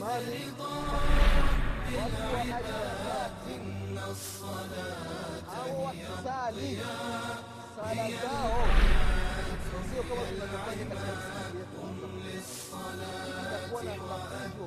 mali watu wa au wakisali sala zao sio kama tunavyofanya katika misikiti yetu itakuwa na mafunzo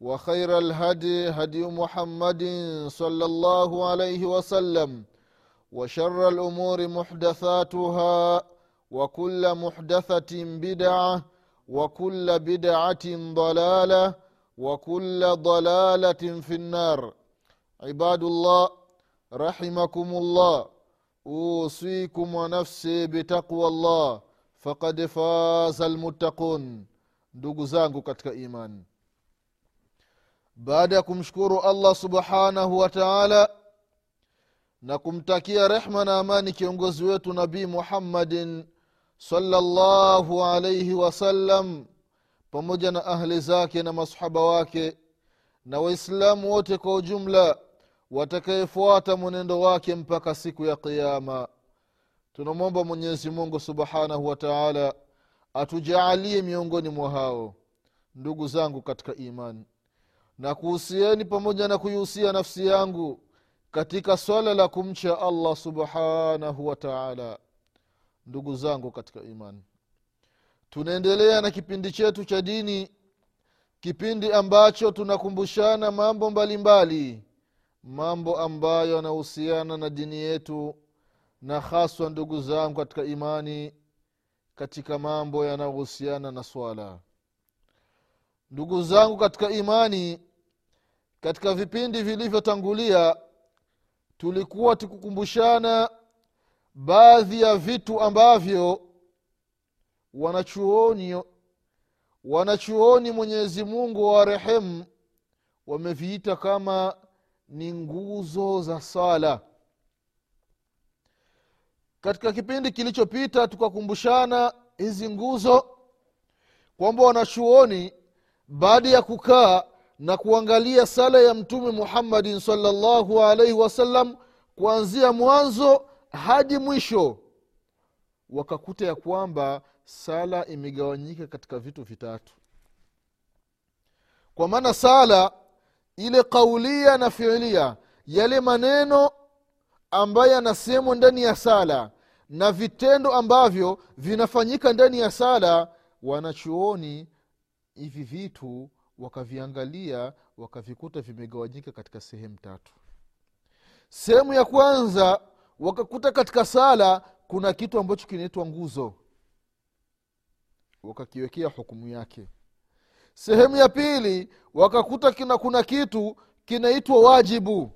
وخير الهدي هدي محمد صلى الله عليه وسلم وشر الأمور محدثاتها وكل محدثة بدعة وكل بدعة ضلالة وكل ضلالة في النار. عباد الله رحمكم الله أوصيكم ونفسي بتقوى الله فقد فاز المتقون. ndugu zangu imani baada ya kumshukuru allah subhanahu wa taala na kumtakia rehma na amani kiongozi wetu nabii muhammadin salllahu alaihi wasallam pamoja na ahli zake na masahaba wake na waislamu wote kwa ujumla watakayefuata mwenendo wake mpaka siku ya qiama tunamwomba mwenyezi mungu subhanahu wa taala atujaalie miongoni mwa hao. Ndugu zangu katika imani na kuhusieni pamoja na kuihusia nafsi yangu katika swala la kumcha allah subhanahu wa taala ndugu zangu katika imani tunaendelea na kipindi chetu cha dini kipindi ambacho tunakumbushana mambo mbalimbali mbali. mambo ambayo yanahusiana na dini yetu na haswa ndugu zangu katika imani katika mambo yanayohusiana na swala ndugu zangu katika imani katika vipindi vilivyotangulia tulikuwa tukukumbushana baadhi ya vitu ambavyo wanachuoni wanachuoni mwenyezi mungu wa rehemu wameviita kama ni nguzo za sala. Katika kipindi kilichopita tukakumbushana hizi nguzo kwamba wanachuoni baada ya kukaa na kuangalia sala ya mtume muhammadin salllahu alaihi wasallam kuanzia mwanzo hadi mwisho wakakuta ya kwamba sala imegawanyika katika vitu vitatu. Kwa maana sala ile kaulia na fiilia yale maneno ambayo yanasemwa ndani ya sala na vitendo ambavyo vinafanyika ndani ya sala wanachuoni hivi vitu wakaviangalia wakavikuta vimegawanyika katika sehemu tatu. Sehemu ya kwanza wakakuta katika sala kuna kitu ambacho kinaitwa nguzo. Wakakiwekea hukumu yake. Sehemu ya pili wakakuta kina kuna kitu kinaitwa wajibu.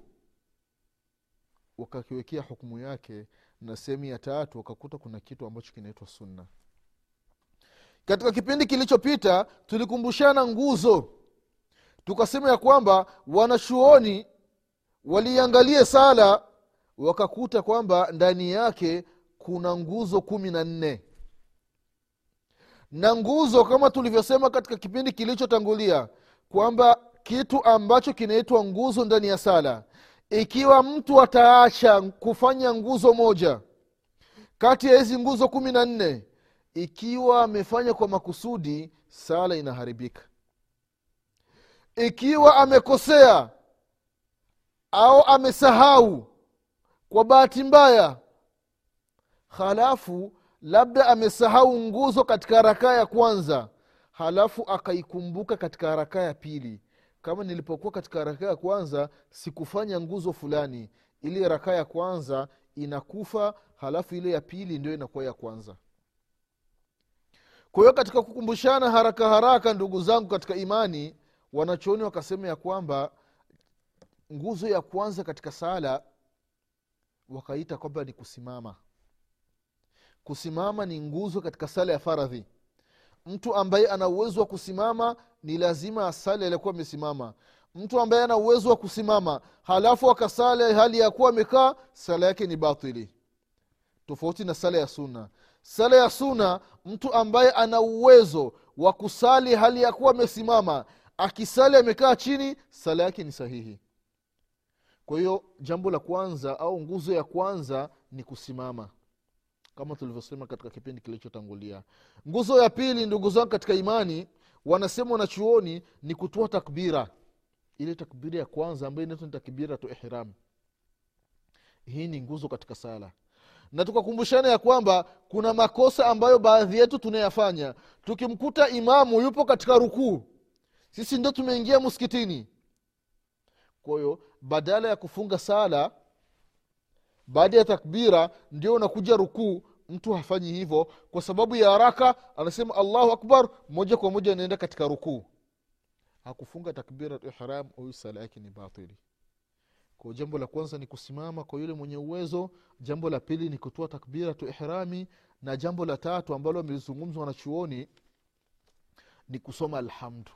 Wakakiwekea hukumu yake. Na sehemu ya tatu wakakuta kuna kitu ambacho kinaitwa sunna katika kipindi kilichopita tulikumbushana nguzo. Tukasema ya kwamba wanachuoni waliangalie sala wakakuta kwamba ndani yake kuna nguzo kumi na nne. Na nguzo kama tulivyosema katika kipindi kilichotangulia kwamba kitu ambacho kinaitwa nguzo ndani ya sala. Ikiwa mtu ataacha kufanya nguzo moja kati ya hizi nguzo kumi na nne ikiwa amefanya kwa makusudi sala inaharibika. Ikiwa amekosea au amesahau kwa bahati mbaya halafu labda amesahau nguzo katika harakaa ya kwanza halafu akaikumbuka katika harakaa ya pili. Kama nilipokuwa katika harakaa ya kwanza sikufanya nguzo fulani. Ile rakaa ya kwanza inakufa halafu ile ya pili ndio inakuwa ya kwanza kwa hiyo katika kukumbushana haraka haraka ndugu zangu katika imani wanachooni wakasema ya kwamba nguzo ya kwanza katika sala wakaita kwamba ni kusimama. Kusimama ni nguzo katika sala ya faradhi. Mtu ambaye ana uwezo wa kusimama ni lazima asali aliyokuwa amesimama. Mtu ambaye ana uwezo wa kusimama halafu akasali hali ya kuwa amekaa sala yake ni batili. Tofauti na sala ya suna sala ya suna mtu ambaye ana uwezo wa kusali hali ya kuwa amesimama akisali amekaa chini sala yake ni sahihi. Kwa hiyo jambo la kwanza au nguzo ya kwanza ni kusimama. Kama tulivyosema katika kipindi kilichotangulia. Nguzo ya pili ndugu zangu katika imani wanasema wanachuoni ni kutoa takbira. Ile takbira ya kwanza ambayo inaitwa ni takbiratu ihram. Hii ni nguzo katika sala na tukakumbushana ya kwamba kuna makosa ambayo baadhi yetu tunayafanya. Tukimkuta imamu yupo katika rukuu sisi ndo tumeingia msikitini. Kwa badala ya kufunga sala baada ya takbira ndio unakuja rukuu. Mtu hafanyi hivyo kwa sababu ya haraka anasema allahu akbar moja kwa moja anaenda katika rukuu. Hakufunga takbira ihram huyu sala yake ni batili kwa jambo la kwanza ni kusimama kwa yule mwenye uwezo jambo la pili ni kutoa takbiratu ihrami na jambo la tatu ambalo amelizungumzwa na chuoni ni kusoma alhamdu.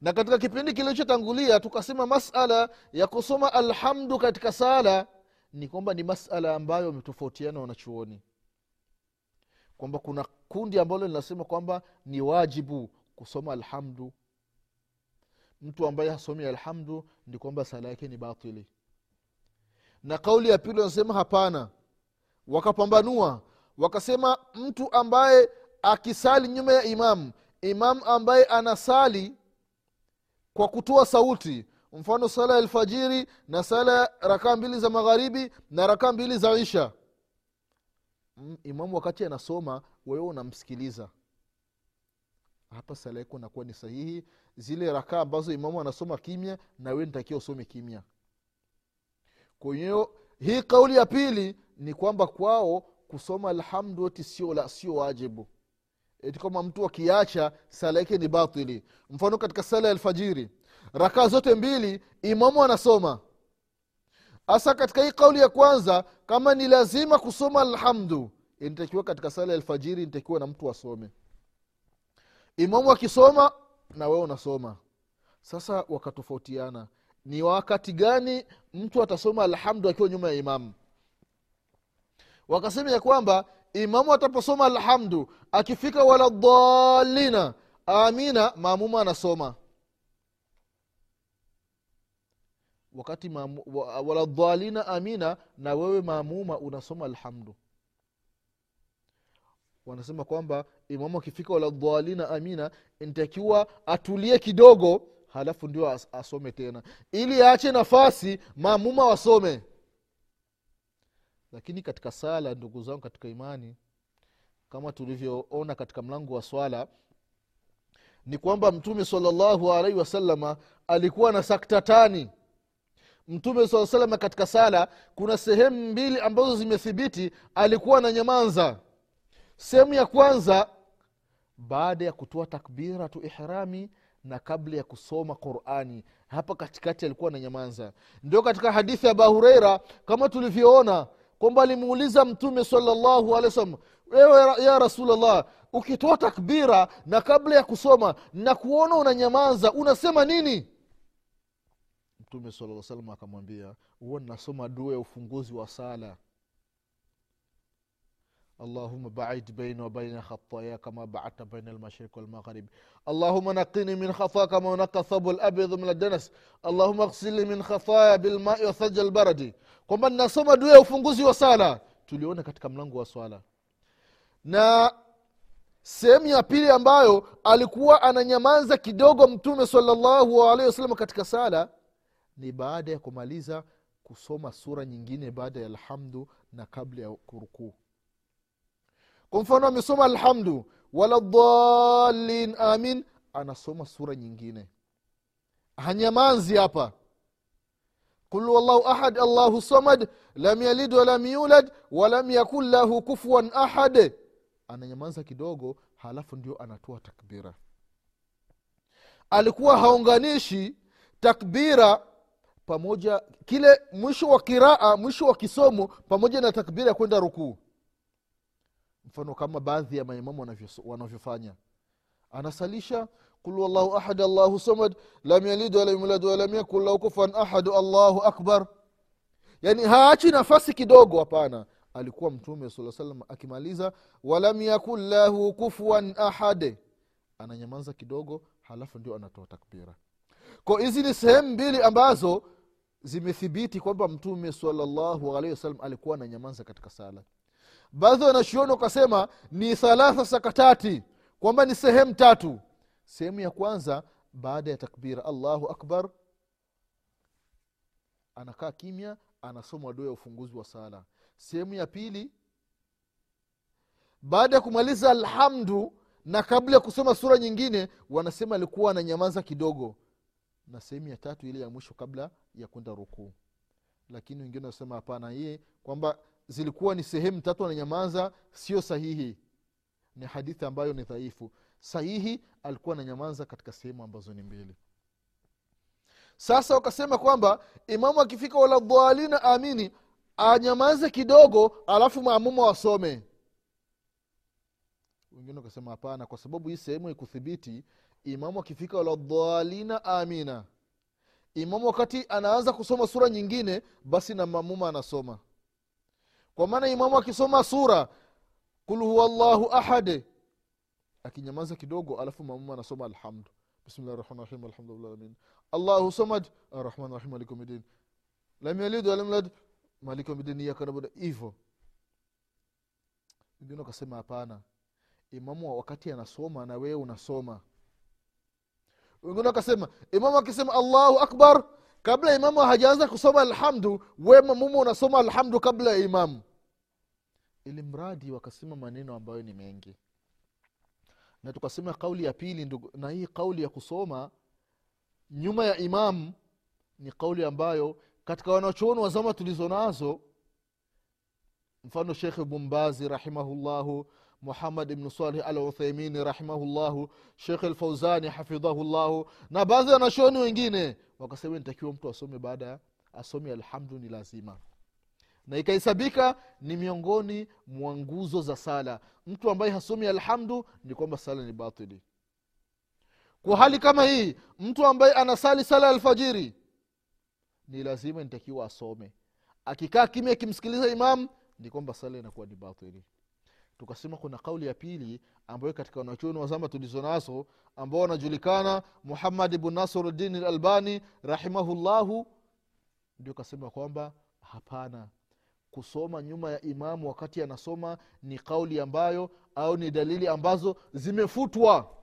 Na katika kipindi kilichotangulia tukasema masala ya kusoma alhamdu katika sala ni kwamba ni masala ambayo wametofautiana wanachuoni. Kwamba kuna kundi ambalo linasema kwamba ni wajibu kusoma alhamdu mtu ambaye hasomi alhamdu ni kwamba sala yake ni batili. Na kauli ya pili wanasema hapana. Wakapambanua wakasema mtu ambaye akisali nyuma ya imamu imamu ambaye anasali kwa kutoa sauti mfano sala ya alfajiri na sala ya rakaa mbili za magharibi na rakaa mbili za isha. Imamu wakati anasoma wewe unamsikiliza hapa sala yako inakuwa ni sahihi. Zile rakaa ambazo imamu anasoma kimya na wewe nitakiwa usome kimya. Kwa hii kauli ya pili ni kwamba kwao kusoma alhamdu eti sio la sio wajibu. Eti kama mtu akiacha sala yake ni batili. Mfano katika sala ya alfajiri rakaa zote mbili imamu anasoma. Hasa katika hii kauli ya kwanza kama ni lazima kusoma alhamdu inatakiwa katika sala ya alfajiri inatakiwa na mtu asome imamu akisoma na wewe unasoma. Sasa wakatofautiana. Ni wakati gani mtu atasoma alhamdu akiwa nyuma ya imamu? Wakasema ya kwamba imamu ataposoma alhamdu akifika waladhalina amina maamuma anasoma. Wakati maamu- wa- waladhalina amina na wewe maamuma unasoma alhamdu wanasema kwamba imamu akifika waladhalina amina ntakiwa atulie kidogo halafu ndio as- asome tena. Ili aache nafasi maamuma wasome. Lakini katika sala ndugu zangu katika imani kama tulivyoona katika mlango wa swala ni kwamba mtume salllahu alaihi wasalama alikuwa na saktatani mtume saa salama katika sala kuna sehemu mbili ambazo zimethibiti alikuwa na nyamanza sehemu ya kwanza baada ya kutoa takbiratu ihrami na kabla ya kusoma qurani. Hapa katikati alikuwa na nyamanza ndio katika hadithi ya abahureira kama tulivyoona kwamba alimuuliza mtume salllahu alehi wasalam ewe ya rasulllah ukitoa takbira na kabla ya kusoma na kuona unanyamaza unasema nini? Mtume sala salam akamwambia huwa nasoma dua ya ufunguzi wa sala اللهم بعد بيني وبين خطايا كما بعدت بين المشرق والمغرب اللهم نقني من خطايا كما ينقى الثوب الابيض من الدنس اللهم اغسلني من خطايا بالماء وثلج البرد kwamba nasoma dua ya ufunguzi wa sala tuliona katika mlango wa swala na sehemu ya pili ambayo alikuwa ananyamaza kidogo mtume salallahu alaihi wasallam katika sala ni baada ya kumaliza kusoma sura nyingine baada ya alhamdu na kabla ya kurukuu kwa mfano amesoma alhamdu wala amin anasoma sura nyingine. Hanyamanzi hapa. Qul wallahu ahad allahu samad lam yalid walam yulad walam yakun lahu kufuan ahad. Ananyamaza kidogo halafu ndio anatoa takbira. Alikuwa haunganishi takbira pamoja kile mwisho wa kiraa mwisho wa kisomo pamoja na takbira ya kwenda rukuu mfano kama baadhi ya maimamu wanavyofanya. Anasalisha kulu wallahu ahad allahu samad lam yalid walam yulad walam yakun lahu kufan ahad allahu akbar. Yani haachi nafasi kidogo hapana. Alikuwa mtume saa salam akimaliza walam yakun lahu kufuan ahad. Ananyamaza kidogo halafu ndio anatoa takbira. Ko hizi ni sehemu mbili ambazo zimethibiti kwamba mtume salallahu alaihi wasallam alikuwa ananyamaza katika sala baadhi wanachuoni wakasema ni thalatha sakatati kwamba ni sehemu tatu. Sehemu ya kwanza baada ya takbira allahu akbar. Anakaa kimya anasoma dua ya ufunguzi wa sala. Sehemu ya pili baada ya kumaliza alhamdu na kabla ya kusoma sura nyingine wanasema alikuwa ananyamaza kidogo. Na sehemu ya tatu ile ya mwisho kabla ya kwenda rukuu. Lakini wengine wanasema hapana hii kwamba zilikuwa ni sehemu tatu ananyamaza sio sahihi. Ni hadithi ambayo ni dhaifu. Sahihi alikuwa ananyamaza katika sehemu ambazo ni mbili. Sasa wakasema kwamba imamu akifika waladhalina amini anyamaze kidogo alafu maamuma wasome. Wengine wakasema hapana kwa sababu hii sehemu ikuthibiti imamu akifika waladhalina amina. Imamu wakati anaanza kusoma sura nyingine basi na maamuma anasoma kwa maana imamu akisoma sura kul huwa llahu ahad akinyamaza kidogo alafu maamuma anasoma alhamdu. Bismillahi rahmani allahu samad arrahmani rahim malikumidin lam yalid walam yulad wengine wakasema hapana imamu wakati anasoma na wewe unasoma. Wengine wakasema imamu akisema allahu akbar kabla imamu hajaanza kusoma alhamdu we mamumu unasoma alhamdu kabla ya imamu ili mradi wakasema maneno ambayo ni mengi. Na tukasema kauli ya pili ndugu, na hii kauli ya kusoma nyuma ya imamu ni kauli ambayo katika wanachuoni wa zama tulizo nazo mfano shekh bumbazi rahimahullahu muhamad ibnu salih al uthaimini rahimahullahu shekh lfauzani hafidhahullahu na baadhi ya wanachuoni wengine wakasema nitakiwa mtu asome baada asome alhamdu ni lazima na ikahesabika ni miongoni mwa nguzo za sala. Mtu ambaye hasomi alhamdu ni kwamba sala ni batili. Kwa hali kama hii mtu ambaye anasali sala ya alfajiri ni lazima nitakiwa asome. Akikaa kimya akimsikiliza imam ni kwamba sala inakuwa ni batili. Tukasema kuna kauli ya pili ambayo katika wanachuoni wa zama tulizo ambao wanajulikana muhammad bnu nasiruddin albani rahimahullahu ndio kasema kwamba hapana kusoma nyuma ya imamu wakati anasoma ni kauli ambayo au ni dalili ambazo zimefutwa.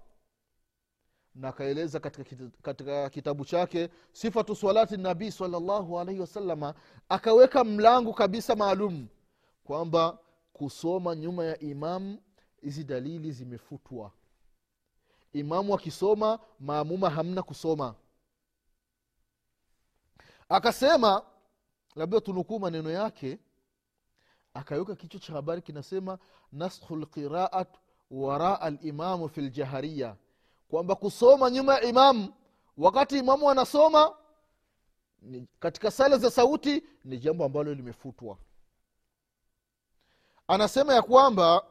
Na akaeleza katika, katika kitabu chake sifatu swalati nabii salllahu alaihi wasalama akaweka mlango kabisa maalum kwamba kusoma nyuma ya imamu hizi dalili zimefutwa. Imamu akisoma maamuma hamna kusoma. Akasema labda tunukuu maneno yake akaweka kichwa cha habari kinasema naskhu lqiraat waraa limamu fi ljahariya kwamba kusoma nyuma ya imamu wakati imamu anasoma katika sala za sauti ni jambo ambalo limefutwa. Anasema ya kwamba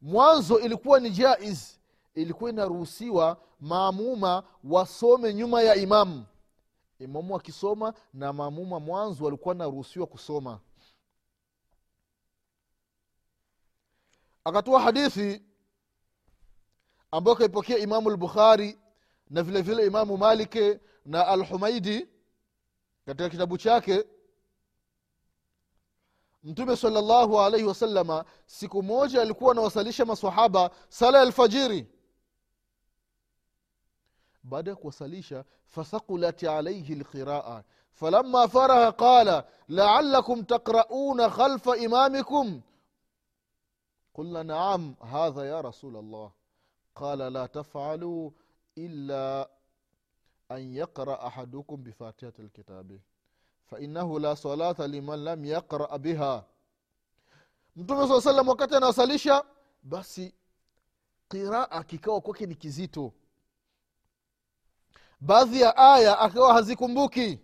mwanzo ilikuwa ni jaiz ilikuwa inaruhusiwa maamuma wasome nyuma ya imamu imamu akisoma na maamuma mwanzo walikuwa naruhusiwa kusoma. Akatoa hadithi ambayo kaipokea imamu lbukhari na vile vile imamu malike na alhumaidi katika kitabu chake. Mtume salllahu alaihi wasalama siku moja alikuwa anawasalisha masahaba sala ya alfajiri baada ya kuwasalisha fasakulat alaihi lqiraa falama faraha qala laalakum taqrauna khalfa imamikum قلنا نعم هذا يا رسول الله قال لا تفعلوا إلا أن يقرأ أحدكم بفاتحة الكتاب فإنه لا صلاة لمن لم يقرأ بها mtume saa salam wakati anawasalisha basi qiraa kikawa kwake ni kizito baadhi ya aya akawa hazikumbuki.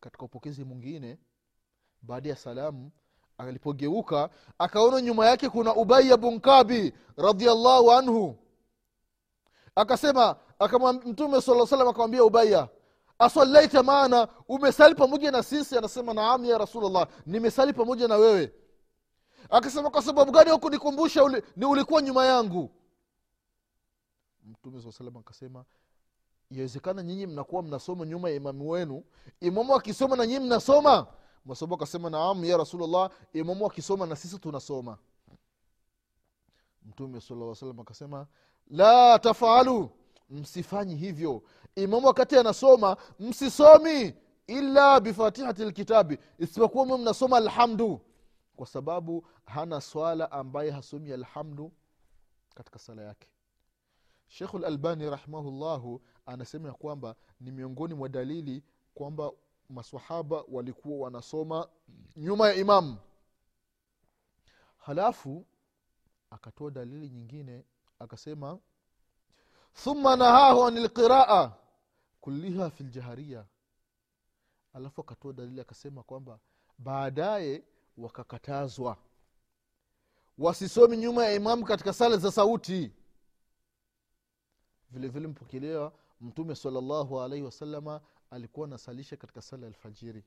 Katika upokezi mwingine baada ya salamu alipogeuka akaona nyuma yake kuna ubaya bunkabi radiallahu anhu. Akasema mtume saa salam akamwambia ubaya asalaita maana umesali pamoja na sisi? Anasema naam ya rasulllah nimesali pamoja na wewe. Akasema kwa sababu gani hukunikumbusha ni ulikuwa nyuma yangu mtume saa salam akasema iwezekana nyinyi mnakuwa mnasoma nyuma ya imamu wenu imamu akisoma na nyinyi mnasoma. Masomo akasema naam ya rasulllah imamu akisoma na sisi tunasoma. Mtume sala salam akasema la tafalu msifanyi hivyo. Imamu wakati anasoma msisomi illa bifatihati lkitabi isipokuwa mwe mnasoma alhamdu. Kwa sababu hana swala ambaye hasomi alhamdu katika sala yake shekhu lalbani rahimahullahu anasema ya kwamba ni miongoni mwa dalili kwamba masahaba walikuwa wanasoma nyuma ya imamu halafu akatoa dalili nyingine akasema thumma nahahu ani lqiraa kulliha fi ljaharia alafu akatoa dalili akasema kwamba baadaye wakakatazwa. Wasisomi nyuma ya imamu katika sala za sauti vile vile mpokelewa mtume salllahu alaihi wasalama alikuwa anasalisha katika sala alfajiri.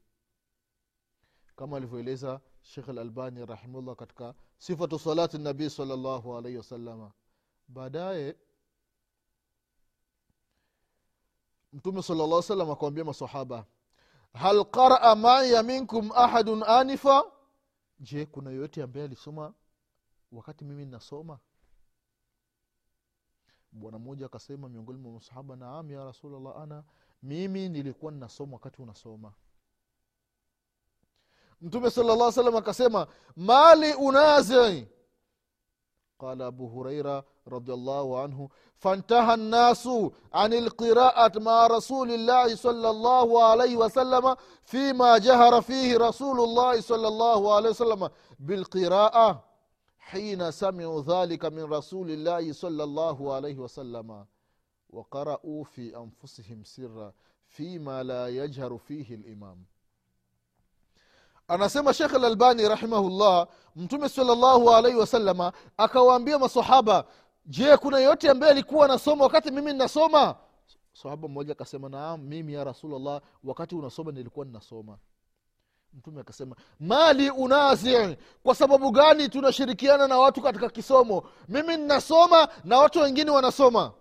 Kama alivyoeleza shekh alalbani rahimahullah katika sifatu salati nabii salllahu alaihi wasalama baadaye mtume sala llah salam akawambia masahaba hal qaraa maya minkum ahadun anifa? Je kuna yoyote ambaye alisoma wakati mimi nasoma bwana mmoja akasema miongoni mwa masahaba naam ya rasulllah ana mimi nilikuwa ninasoma wakati unasoma. Mtume sala llah salam akasema mali unazi qala abu huraira radiallahu anhu fantaha nnasu an lqiraat maa rasuli llahi sala llahu alaihi wasalama fima jahara fihi rasulu llahi sala llahu wasalama bilqiraa hina samiu dhalika min rasulillahi salllahu alaihi wasalama waqarau fi anfusihim sira fima la yajharu fihi limam anasema shekh lalbani rahimahullah mtume salllahu alaihi wasalama akawaambia masahaba je kuna yoyote ambaye alikuwa anasoma wakati mimi nnasoma sahaba mmoja akasema naam mimi ya rasulllah wakati unasoma nilikuwa ninasoma mtume akasema mali unazii kwa sababu gani tunashirikiana na watu katika kisomo? Mimi ninasoma na watu wengine wanasoma.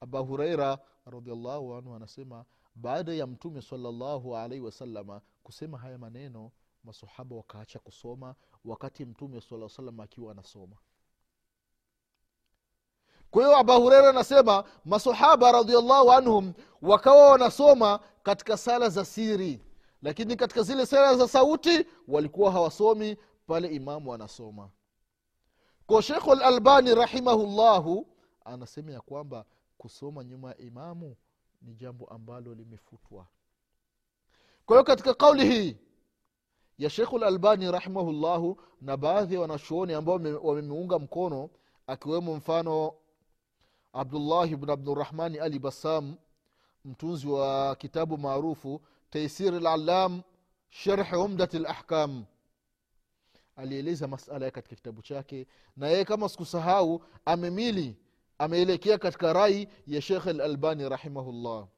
Aba hureira radiallahu anhu anasema baada ya mtume salallahu alaihi wasalama kusema haya maneno masahaba wakaacha kusoma wakati mtume saa salam akiwa anasoma. Kwa hiyo aba hureira anasema masahaba radiallahu anhum wakawa wanasoma katika sala za siri lakini katika zile sera za sauti walikuwa hawasomi pale imamu anasoma. Ko shekhu lalbani rahimahullahu anasema ya kwamba kusoma nyuma ya imamu ni jambo ambalo limefutwa. Kwa hiyo katika kauli hii ya shekhu lalbani rahimahullahu na baadhi ya wanachuoni ambao wamemuunga mkono akiwemo mfano abdullahi bn abdurahmani ali bassam mtunzi wa kitabu maarufu taisir lalam sharhi umdat lahkam alieleza masala ya katika kitabu chake na yeye kama sikusahau amemili ameelekea katika rai ya shekh lalbani rahimahullah.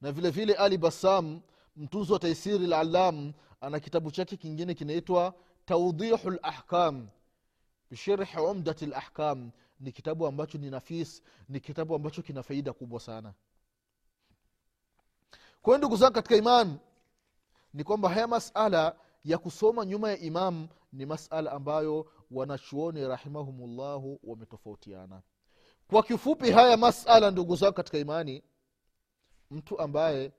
Na vile vile ali basam mtunzi wa taisiri lalam ana kitabu chake kingine kinaitwa taudihu lahkam bisherhi umdati lahkam ni kitabu ambacho ni nafis ni kitabu ambacho kina faida kubwa sana kwa hiyo ndugu zangu katika iman ni kwamba haya masala ya kusoma nyuma ya imam ni masala ambayo wanachuoni rahimahumullahu wametofautiana. Kwa kifupi haya masala ndugu zangu katika imani mtu ambaye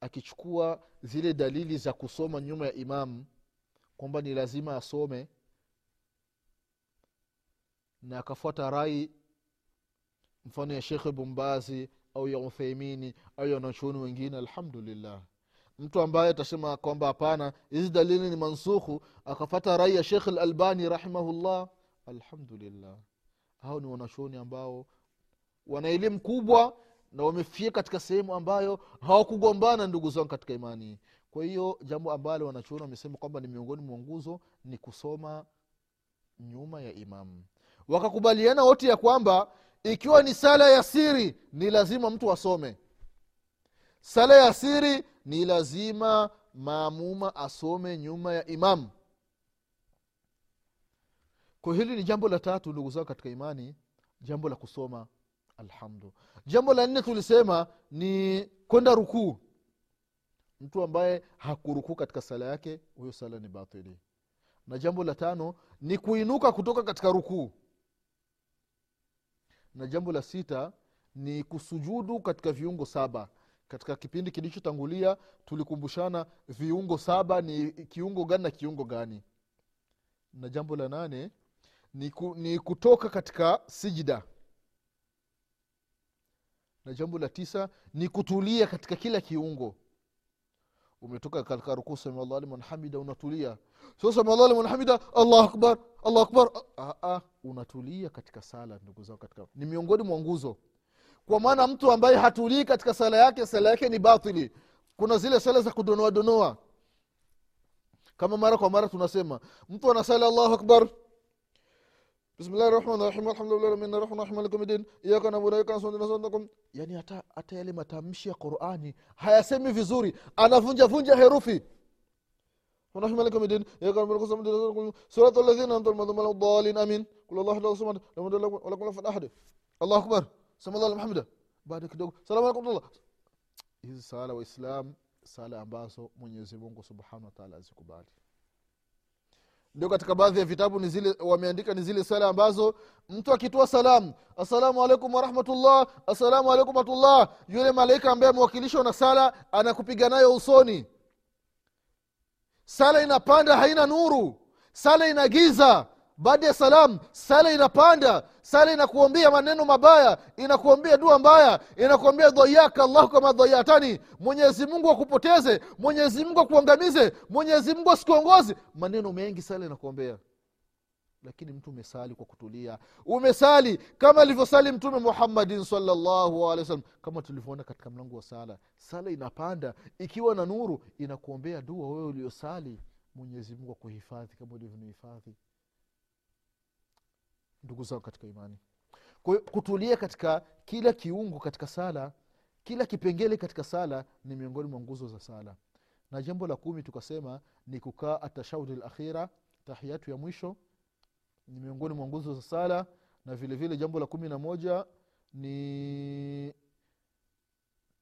akichukua zile dalili za kusoma nyuma ya imam kwamba ni lazima asome na akafuata rai mfano ya shekhe bumbazi au ya utheimini au ya wanachuoni wengine alhamdulillah. Mtu ambaye atasema kwamba hapana hizi dalili ni mansukhu akafata rai ya shekh lalbani rahimahullah alhamdulillah. Hao ni wanachuoni ambao wana elimu kubwa na wamefia katika sehemu ambayo hawakugombana ndugu zangu katika imani. Kwa hiyo jambo ambalo wanachuoni wamesema kwamba ni miongoni mwa nguzo ni kusoma nyuma ya imamu wakakubaliana wote ya kwamba ikiwa ni sala ya siri ni lazima mtu asome. Sala ya siri ni lazima maamuma asome nyuma ya imamu kwa hili ni jambo la tatu ndugu zao katika imani jambo la kusoma. Alhamdu. Jambo la nne tulisema ni kwenda rukuu. Mtu ambaye hakurukuu katika sala yake huyo sala ni batili. Na jambo la tano ni kuinuka kutoka katika rukuu na jambo la sita ni kusujudu katika viungo saba. Katika kipindi kilichotangulia tulikumbushana viungo saba ni kiungo gani na kiungo gani. Na jambo la nane ni, ku, ni kutoka katika sijida. Na jambo la tisa ni kutulia katika kila kiungo umetoka katika rukuu samiallah liman hamida unatulia. Sio samiallah liman hamida allah akbar allah akbar. Unatulia katika sala ndugu zao katika ni miongoni mwa nguzo. Kwa maana mtu ambaye hatulii katika sala yake sala yake ni batili. Kuna zile sala za kudonoa donoa. Kama mara kwa mara tunasema mtu anasali allahu akbar bismillahi rahmani rahim alhamdulillah rabbil alamin rahmani rahim maliki yawmiddin iyyaka na'budu wa iyyaka nasta'in ihdinas siratal yani hata hata yale matamshi ya qurani hayasemi vizuri anavunja vunja herufi ونحن ملك مدين يا قوم لكم سمد صراط الذين انعمت عليهم غير الضالين امين قل الله احد الصمد لم يلد ولم يكن له احد الله اكبر سمى الله محمدا baada kidogo salamu alaikum tullah hizi sala waislam sala ambazo mwenyezi mungu subhanahu wataala azikubali ndio katika baadhi ya vitabu ni zile wameandika ni zile sala ambazo mtu akitoa salamu assalamu alaikum warahmatullah assalamu alaikum warahmatullah yule malaika ambaye amewakilishwa na sala anakupiga nayo usoni. Sala inapanda haina nuru. Sala ina giza baada ya salam sala inapanda sala inakuombea maneno mabaya inakuombea dua mbaya inakuombea dhayaka allahu kama dhayatani mwenyezi akupoteze mwenyezi mungu akuangamize mwenyezi mungu asikuongozi maneno mengi sala inakuombea. Lakini mtu umesali kwa kutulia. Umesali kama alivyosali mtume muhammadin salllahu kama tulivyoona katika mlango wa sala sala inapanda ikiwa na nuru inakuombea dua wewe uliosali. Mwenyezi akuhifadhi kama ulivyonihifadhi ndugu zao katika imani. Kwa kutulia katika kila kiungo katika sala kila kipengele katika sala ni miongoni mwa nguzo za sala. Na jambo la kumi tukasema ni kukaa atashahudi lakhira tahiyatu ya mwisho ni miongoni mwa nguzo za sala. Na vile vile jambo la kumi na moja ni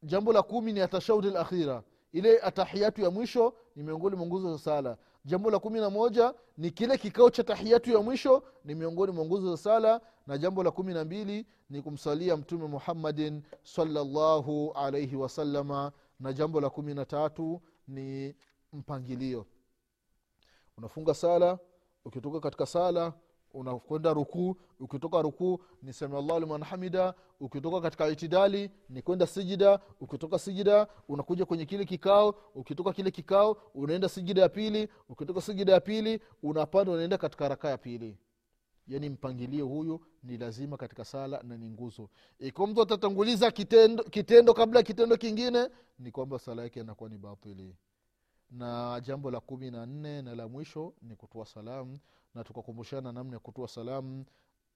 jambo la kumi ni atashahudi lakhira ile atahiyatu ya mwisho ni miongoni mwa nguzo za sala jambo la kumi na moja ni kile kikao cha tahiyatu ya mwisho ni miongoni mwa nguzo za sala. Na jambo la kumi na mbili ni kumsalia mtume muhammadin salllahu alaihi wasalama na jambo la kumi na tatu ni mpangilio. Unafunga sala ukitoka katika sala unakwenda rukuu ukitoka rukuu ni samiallahu liman hamida ukitoka katika itidali ni kwenda sijida ukitoka sijida unakuja kwenye kile kikao ukitoka kile kikao unaenda sijida ya pili ukitoka sijida ya pili unapanda unaenda katika raka ya pili. Yaani mpangilio huyu ni lazima katika sala na ni nguzo. Ikiwa mtu atatanguliza kitendo, kitendo kabla ya kitendo kingine ni kwamba sala yake anakuwa ni batili. Na jambo la kumi na nne na la mwisho ni kutoa salamu na tukakumbushana namna ya kutoa salamu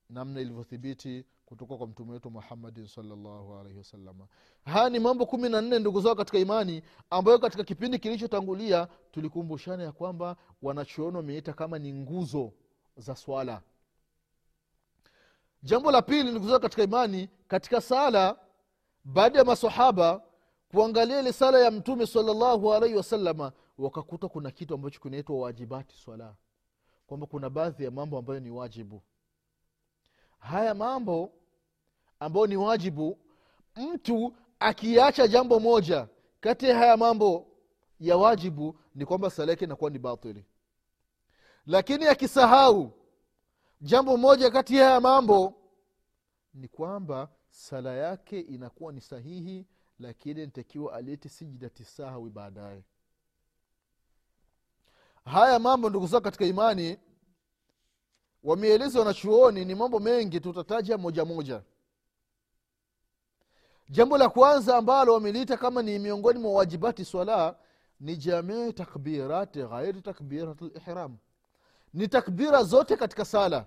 namna ilivyothibiti kutoka kwa mtume wetu muhammadin salllahu wasalama haya ni mambo kumi na nne ndugu zao katika imani ambayo katika kipindi kilichotangulia tulikumbushana ya kwamba wanachuoni wameita kama ni nguzo za swala. Jambo la pili ndugu zao katika imani katika sala baada ya masahaba kuangalia ile sala ya mtume salllahu alaihi wasalama wakakuta kuna kitu ambacho kinaitwa wajibati swala kwamba kuna baadhi ya mambo ambayo ni wajibu. Haya mambo ambayo ni wajibu mtu akiacha jambo moja kati ya haya mambo ya wajibu ni kwamba sala yake inakuwa ni batili lakini akisahau jambo moja kati ya haya mambo ni kwamba sala yake inakuwa ni sahihi lakini nitakiwa alete sijidati sahawi baadaye haya mambo ndugu zao katika imani wameeleza wanachuoni ni mambo mengi tutataja moja moja. Jambo la kwanza ambalo wameliita kama ni miongoni mwa wajibati swala ni jamii takbirati ghairi takbirat lihram ni takbira zote katika sala.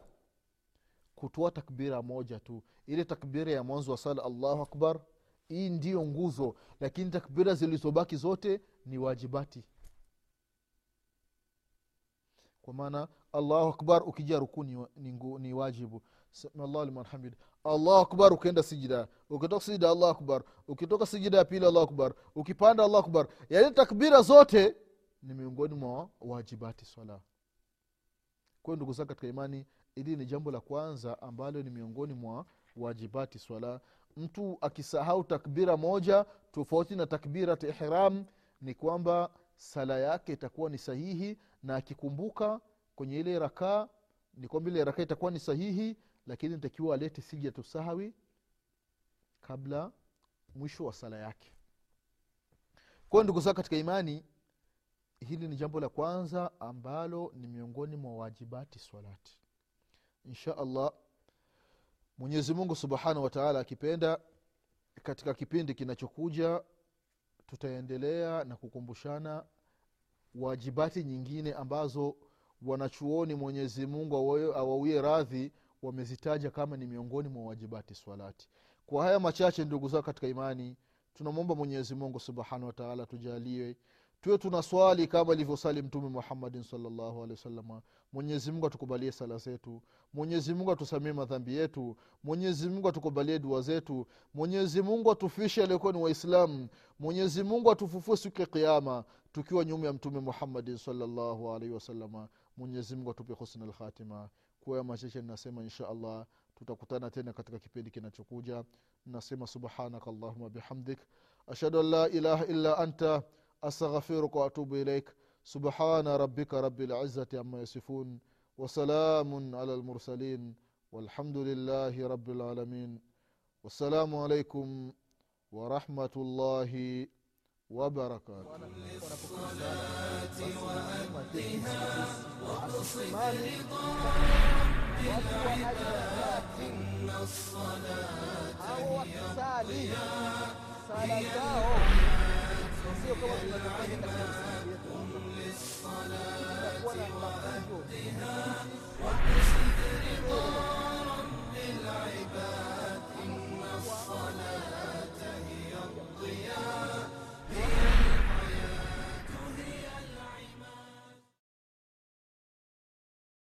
Kutoa takbira moja tu. Ile takbira ya mwanzo wa sala allahu akbar hii ndiyo nguzo. Lakini takbira zilizobaki zote ni wajibati kwa maana allahu akbar ukija rukuu ni, ni, ni wajibu. Samiallahu allahu akbar ukienda sijida. Ukitoka sijida allahu akbar. Ukitoka sijida ya pili allahu akbar. Ukipanda allahu akbar. Yaani takbira zote ni miongoni mwa wajibati swala. Kwayo ndugu zangu katika imani ili ni jambo la kwanza ambalo ni miongoni mwa wajibati swala. Mtu akisahau takbira moja tofauti na takbirat ihram ni kwamba sala yake itakuwa ni sahihi na akikumbuka kwenye ile rakaa ni kwamba ile rakaa itakuwa ni sahihi lakini takiwa alete sijatu sahawi kabla mwisho wa sala yake. Kwayo ndugu zao katika imani hili ni jambo la kwanza ambalo ni miongoni mwa wajibati swalati. Insha allah mwenyezi mungu subhanahu wataala akipenda katika kipindi kinachokuja tutaendelea na kukumbushana wajibati nyingine ambazo wanachuoni mwenyezi mungu awawie radhi wamezitaja kama ni miongoni mwa wajibati swalati. Kwa haya machache ndugu zao katika imani tunamwomba mwenyezi mungu subhanahu wataala tujalie tuwe tuna swali kama ilivyosali mtume muhammadin salllahu alehi wasalama mwenyezimungu atukubalie sala zetu. Mwenyezimungu atusamie madhambi yetu. Mwenyezimungu atukubalie dua zetu. Mwenyezimungu atufishe aliokuwa ni waislamu. Mwenyezimungu atufufue siku ya kiama tukiwa nyuma ya mtume muhammadin salllahu alaihi wasalama mwenyezimungu atupe husna lkhatima kuwa machache ninasema insha allah tutakutana tena katika kipindi kinachokuja. Nasema subhanaka allahuma bihamdik. Ashhadu an la ilaha illa anta أستغفرك وأتوب إليك. سبحان ربك رب العزة عما يصفون وسلام على المرسلين والحمد لله رب العالمين. والسلام عليكم ورحمة الله وبركاته. وأدها واقصد العباد إن الصلاة. هي الضياء قم للصلاة وأدها وبصدر طاعة